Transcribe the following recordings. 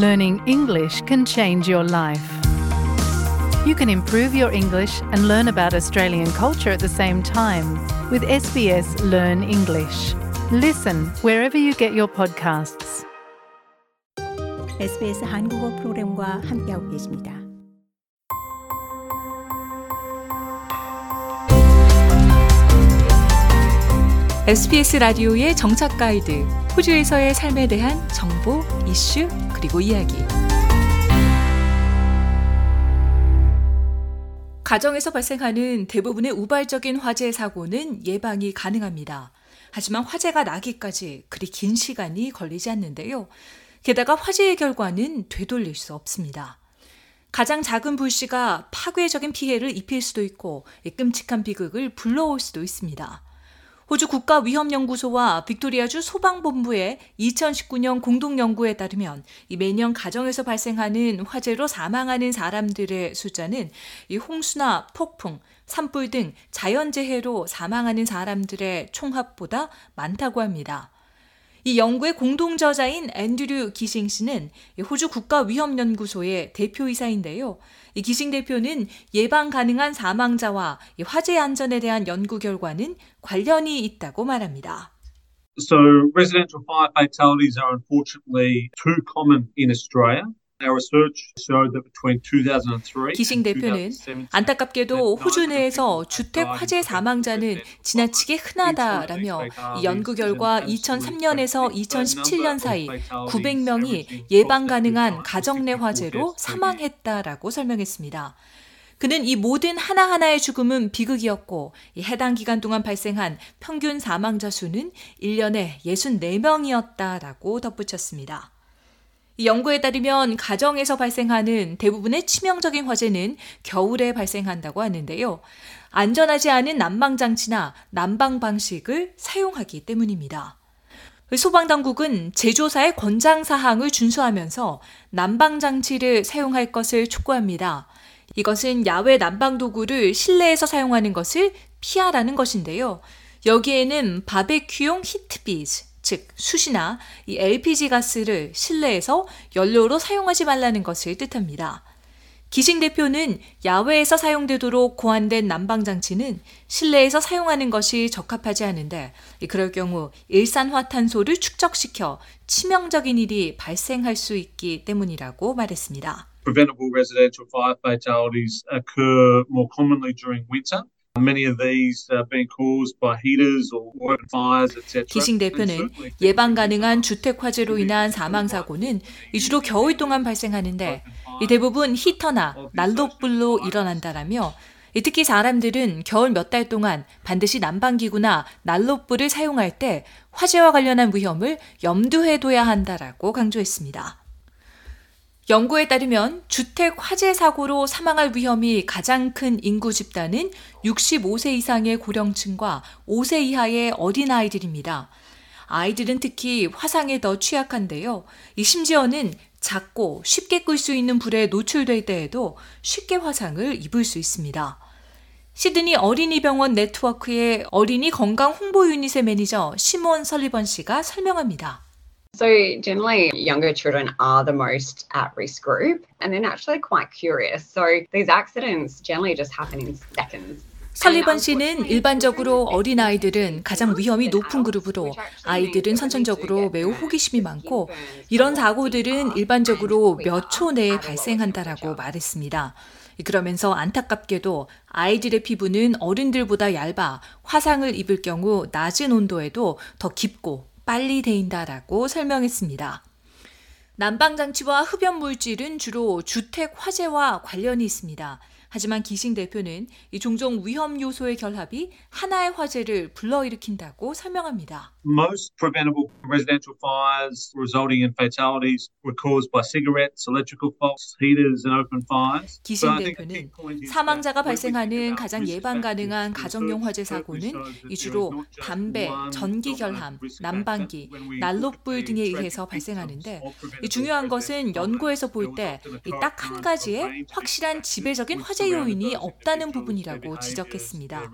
learning English can change your life. You can improve your English and learn about Australian culture at the same time with SBS Learn English. Listen wherever you get your podcasts. SBS 한국어 프로그램과 함께하고 계십니다. SBS 라디오의 정착 가이드, 호주에서의 삶에 대한 정보, 이슈, 그리고 이야기. 가정에서 발생하는 대부분의 우발적인 화재 사고는 예방이 가능합니다. 하지만 화재가 나기까지 그리 긴 시간이 걸리지 않는데요. 게다가 화재의 결과는 되돌릴 수 없습니다. 가장 작은 불씨가 파괴적인 피해를 입힐 수도 있고 끔찍한 비극을 불러올 수도 있습니다. 호주 국가위험연구소와 빅토리아주 소방본부의 2019년 공동연구에 따르면 매년 가정에서 발생하는 화재로 사망하는 사람들의 숫자는 이 홍수나 폭풍, 산불 등 자연재해로 사망하는 사람들의 총합보다 많다고 합니다. 이 연구의 공동 저자인 앤드류 기싱 씨는 호주 국가위험연구소의 대표이사인데요. 이 기싱 대표는 예방 가능한 사망자와 화재 안전에 대한 연구 결과는 관련이 있다고 말합니다. So residential fire fatalities are unfortunately too common in Australia. 기싱 대표는 안타깝게도 호주 내에서 주택 화재 사망자는 지나치게 흔하다라며 이 연구 결과 2003년에서 2017년 사이 900명이 예방 가능한 가정 내 화재로 사망했다라고 설명했습니다. 그는 이 모든 하나하나의 죽음은 비극이었고 해당 기간 동안 발생한 평균 사망자 수는 1년에 64명이었다라고 덧붙였습니다. 이 연구에 따르면 가정에서 발생하는 대부분의 치명적인 화재는 겨울에 발생한다고 하는데요. 안전하지 않은 난방장치나 난방 방식을 사용하기 때문입니다. 소방당국은 제조사의 권장사항을 준수하면서 난방장치를 사용할 것을 촉구합니다. 이것은 야외 난방도구를 실내에서 사용하는 것을 피하라는 것인데요. 여기에는 바베큐용 히트비즈, 즉 숯이나 이 LPG 가스를 실내에서 연료로 사용하지 말라는 것을 뜻합니다. 기싱 대표는 야외에서 사용되도록 고안된 난방 장치는 실내에서 사용하는 것이 적합하지 않은데 그럴 경우 일산화탄소를 축적시켜 치명적인 일이 발생할 수 있기 때문이라고 말했습니다. Preventable residential fire fatalities occur more commonly during winter. 기싱 대표는 예방 가능한 주택 화재로 인한 사망 사고는 주로 겨울 동안 발생하는데 대부분 히터나 난로불로 일어난다라며 특히 사람들은 겨울 몇 달 동안 반드시 난방기구나 난로불을 사용할 때 화재와 관련한 위험을 염두에 둬야 한다라고 강조했습니다. 연구에 따르면 주택 화재 사고로 사망할 위험이 가장 큰 인구 집단은 65세 이상의 고령층과 5세 이하의 어린아이들입니다. 아이들은 특히 화상에 더 취약한데요. 심지어는 작고 쉽게 끌 수 있는 불에 노출될 때에도 쉽게 화상을 입을 수 있습니다. 시드니 어린이병원 네트워크의 어린이 건강 홍보 유닛의 매니저 시몬 설리번 씨가 설명합니다. So, generally, younger children are the most at risk group, and they're naturally quite curious. So, these accidents generally just happen in seconds. 설리번 씨는 일반적으로 어린 아이들은 가장 위험이 높은 그룹으로 아이들은 선천적으로 매우 호기심이 많고 이런 사고들은 일반적으로 몇 초 내에 발생한다라고 말했습니다. 그러면서 안타깝게도 아이들의 피부는 어른들보다 얇아 화상을 입을 경우 낮은 온도에도 더 깊고 빨리 데인다라고 설명했습니다. 난방장치와 흡연 물질은 주로 주택 화재와 관련이 있습니다. 하지만 기싱 대표는 이 종종 위험 요소의 결합이 하나의 화재를 불러일으킨다고 설명합니다. Most preventable residential fires resulting in fatalities were caused by cigarettes, electrical faults, heaters and open fires. 기싱 대표는 사망자가 발생하는 가장 예방 가능한 가정용 화재 사고는 이 주로 담배, 전기 결함, 난방기, 난로불 등에 의해서 발생하는데 중요한 것은 연구에서 볼 때 딱 한 가지의 확실한 지배적인 화재 화재 요인이 없다는 부분이라고 지적했습니다.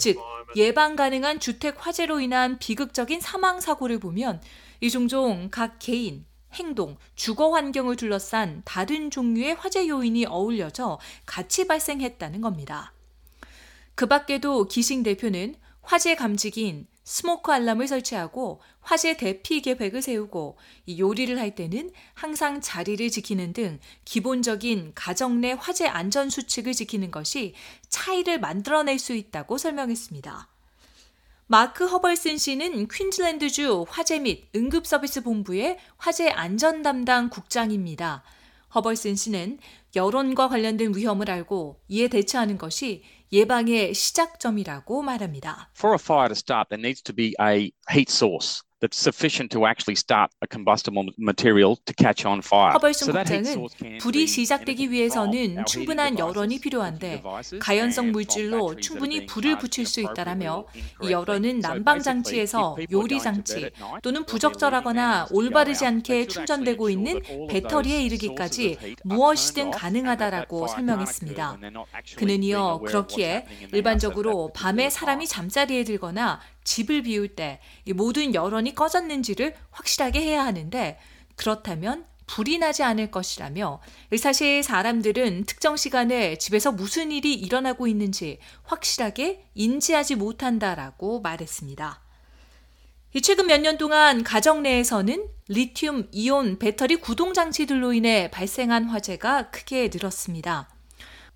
즉, 예방 가능한 주택 화재로 인한 비극적인 사망 사고를 보면 이 종종 각 개인, 행동, 주거 환경을 둘러싼 다른 종류의 화재 요인이 어울려져 같이 발생했다는 겁니다. 그 밖에도 기싱 대표는 화재 감지기인 smoke alarm을 설치하고 화재 대피 계획을 세우고 요리를 할 때는 항상 자리를 지키는 등 기본적인 가정 내 화재 안전 수칙을 지키는 것이 차이를 만들어낼 수 있다고 설명했습니다. 마크 허벌슨 씨는 퀸즐랜드주 화재 및 응급 서비스 본부의 화재 안전 담당 국장입니다. 허벌슨 씨는 여론과 관련된 위험을 알고 이에 대처하는 것이 예방의 시작점이라고 말합니다. For a fire to start, there needs to be a heat source. That's sufficient to actually start a combustible material to catch on fire. 허벌슨 국장은 불이 시작되기 위해서는 충분한 여론이 필요한데 가연성 물질로 충분히 불을 붙일 수 있다라며 이 여론은 난방 장치에서 요리 장치 또는 부적절하거나 올바르지 않게 충전되고 있는 배터리에 이르기까지 무엇이든 가능하다라고 설명했습니다. 그는 이어 그렇기에 일반적으로 밤에 사람이 잠자리에 들거나 집을 비울 때 모든 여론이 꺼졌는지를 확실하게 해야 하는데 그렇다면 불이 나지 않을 것이라며 사실 사람들은 특정 시간에 집에서 무슨 일이 일어나고 있는지 확실하게 인지하지 못한다라고 말했습니다. 최근 몇 년 동안 가정 내에서는 리튬 이온 배터리 구동 장치들로 인해 발생한 화재가 크게 늘었습니다.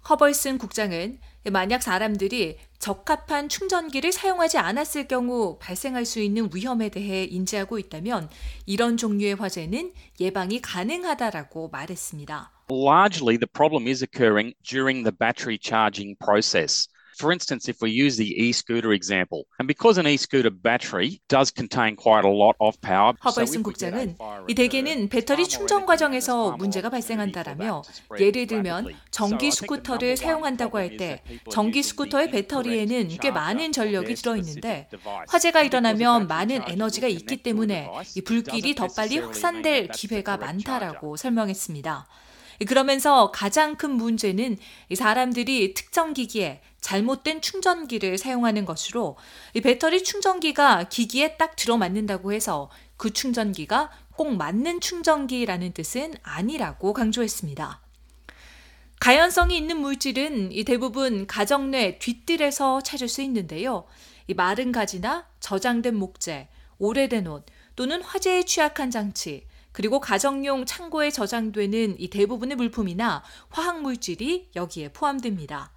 허벌슨 국장은 만약 사람들이 적합한 충전기를 사용하지 않았을 경우 발생할 수 있는 위험에 대해 인지하고 있다면 이런 종류의 화재는 예방이 가능하다라고 말했습니다. Largely the problem is occurring during the battery charging process. For instance, if we use the e-scooter example, and because an e-scooter battery does contain quite a lot of power. 허벌슨 국장은 이 대개는 배터리 충전 과정에서 문제가 발생한다라며 예를 들면 전기 스쿠터를 사용한다고 할 때 전기 스쿠터의 배터리에는 꽤 많은 전력이 들어 있는데 화재가 일어나면 많은 에너지가 있기 때문에 이 불길이 더 빨리 확산될 기회가 많다라고 설명했습니다. 그러면서 가장 큰 문제는 사람들이 특정 기기에 잘못된 충전기를 사용하는 것으로 이 배터리 충전기가 기기에 딱 들어맞는다고 해서 그 충전기가 꼭 맞는 충전기라는 뜻은 아니라고 강조했습니다. 가연성이 있는 물질은 이 대부분 가정 내 뒷뜰에서 찾을 수 있는데요. 이 마른 가지나 저장된 목재, 오래된 옷 또는 화재에 취약한 장치, 그리고 가정용 창고에 저장되는 이 대부분의 물품이나 화학 물질이 여기에 포함됩니다.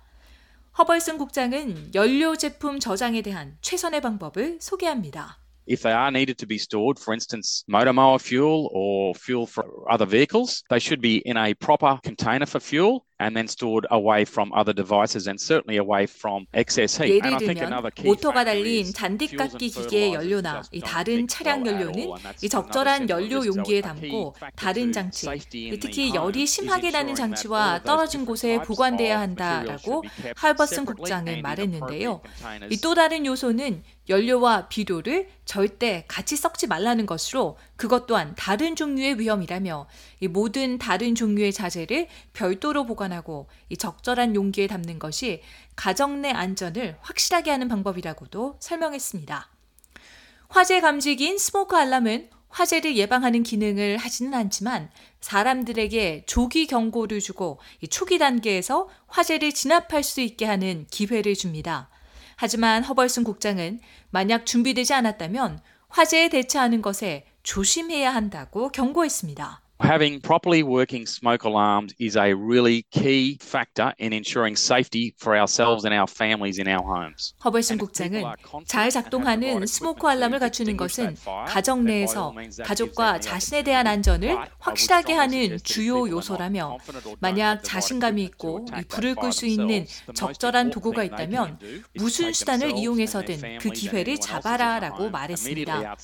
허벌슨 국장은 연료 제품 저장에 대한 최선의 방법을 소개합니다. If they are needed to be stored, for instance, motor mower fuel or fuel for other vehicles, they should be in a proper container for fuel and then stored away from other devices and certainly away from excess heat. 예를 들면 모터가 달린 잔디깎기 기계의 연료나 이 다른 차량 연료는 이 적절한 연료 용기에 담고 다른 장치, 특히 열이 심하게 나는 장치와 떨어진 곳에 보관돼야 한다라고 할버슨 국장은 말했는데요. 또 다른 요소는 연료와 비료를 절대 같이 썩지 말라는 것으로 그것 또한 다른 종류의 위험이라며 이 모든 다른 종류의 자재를 별도로 보관하고 이 적절한 용기에 담는 것이 가정 내 안전을 확실하게 하는 방법이라고도 설명했습니다. 화재 감지기인 스모크 알람은 화재를 예방하는 기능을 하지는 않지만 사람들에게 조기 경고를 주고 초기 단계에서 화재를 진압할 수 있게 하는 기회를 줍니다. 하지만 허벌슨 국장은 만약 준비되지 않았다면 화재에 대처하는 것에 조심해야 한다고 경고했습니다. Having properly working smoke alarms is a really key factor in ensuring safety for ourselves and our families in our homes. 허벌슨 국장은 잘 작동하는 스모크 알람을 갖추는 것은 가정 내에서 가족과 자신에 대한 안전을 확실하게 하는 주요 요소라며 만약 자신감이 있고 불을 끌 수 있는 적절한 도구가 있다면 무슨 수단을 이용해서든 그 기회를 잡아라라고 말했습니다.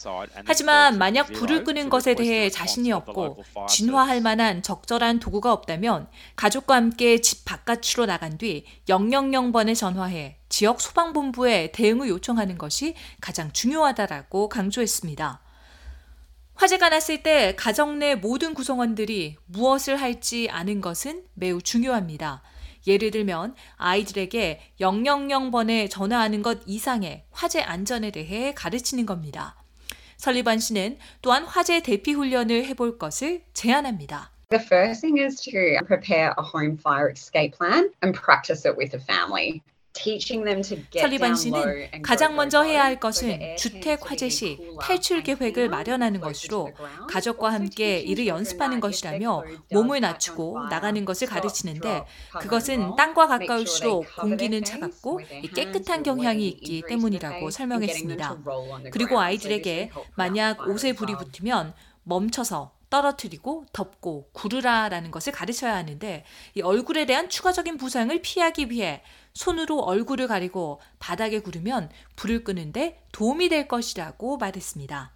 하지만 만약 불을 끄는 것에 대해 자신이 없고 진화할 만한 적절한 도구가 없다면 가족과 함께 집 바깥으로 나간 뒤 000번에 전화해 지역 소방본부에 대응을 요청하는 것이 가장 중요하다라고 강조했습니다. 화재가 났을 때 가정 내 모든 구성원들이 무엇을 할지 아는 것은 매우 중요합니다. 예를 들면 아이들에게 000번에 전화하는 것 이상의 화재 안전에 대해 가르치는 겁니다. 설리반 씨는 또한 화재 대피 훈련을 해볼 것을 제안합니다. The first thing is to prepare a home fire escape plan and practice it with the family. 설리반 씨는 가장 먼저 해야 할 것은 주택 화재 시 탈출 계획을 마련하는 것으로 가족과 함께 이를 연습하는 것이라며 몸을 낮추고 나가는 것을 가르치는데 그것은 땅과 가까울수록 공기는 차갑고 깨끗한 경향이 있기 때문이라고 설명했습니다. 그리고 아이들에게 만약 옷에 불이 붙으면 멈춰서 떨어뜨리고 덮고 구르라라는 것을 가르쳐야 하는데 이 얼굴에 대한 추가적인 부상을 피하기 위해 손으로 얼굴을 가리고 바닥에 구르면 불을 끄는데 도움이 될 것이라고 말했습니다.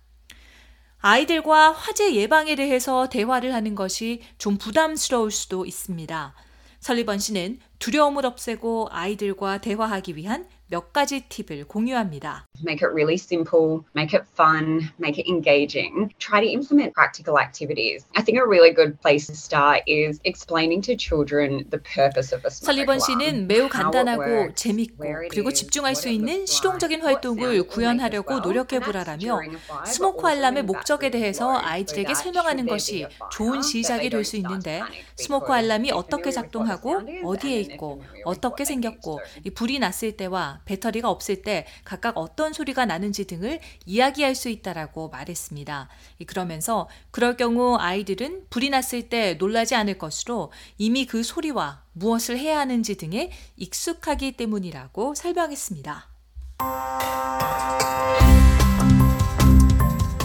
아이들과 화재 예방에 대해서 대화를 하는 것이 좀 부담스러울 수도 있습니다. 설리번 씨는 두려움을 없애고 아이들과 대화하기 위한 몇 가지 팁을 공유합니다. Make it really simple, make it fun, make it engaging. Try to implement practical activities. I think a really good place to start is explaining to children the purpose of a smoke 설리번 씨는 매우 간단하고 재밌고 그리고 집중할 수 있는 실용적인 활동을 구현하려고 노력해 보라라며 smoke alarm의 목적에 대해서 아이들에게 설명하는 것이 좋은 시작이 될 수 있는데 smoke alarm이 어떻게 작동하고 어디에 있고 어떻게 생겼고 불이 났을 때와 배터리가 없을 때 각각 어떤 소리가 나는지 등을 이야기할 수 있다라고 말했습니다. 그러면서 그럴 경우 아이들은 불이 났을 때 놀라지 않을 것으로 이미 그 소리와 무엇을 해야 하는지 등에 익숙하기 때문이라고 설명했습니다.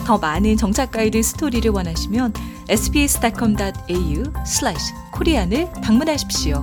더 많은 정착 가이드 스토리를 원하시면 sbs.com.au/korean을 방문하십시오.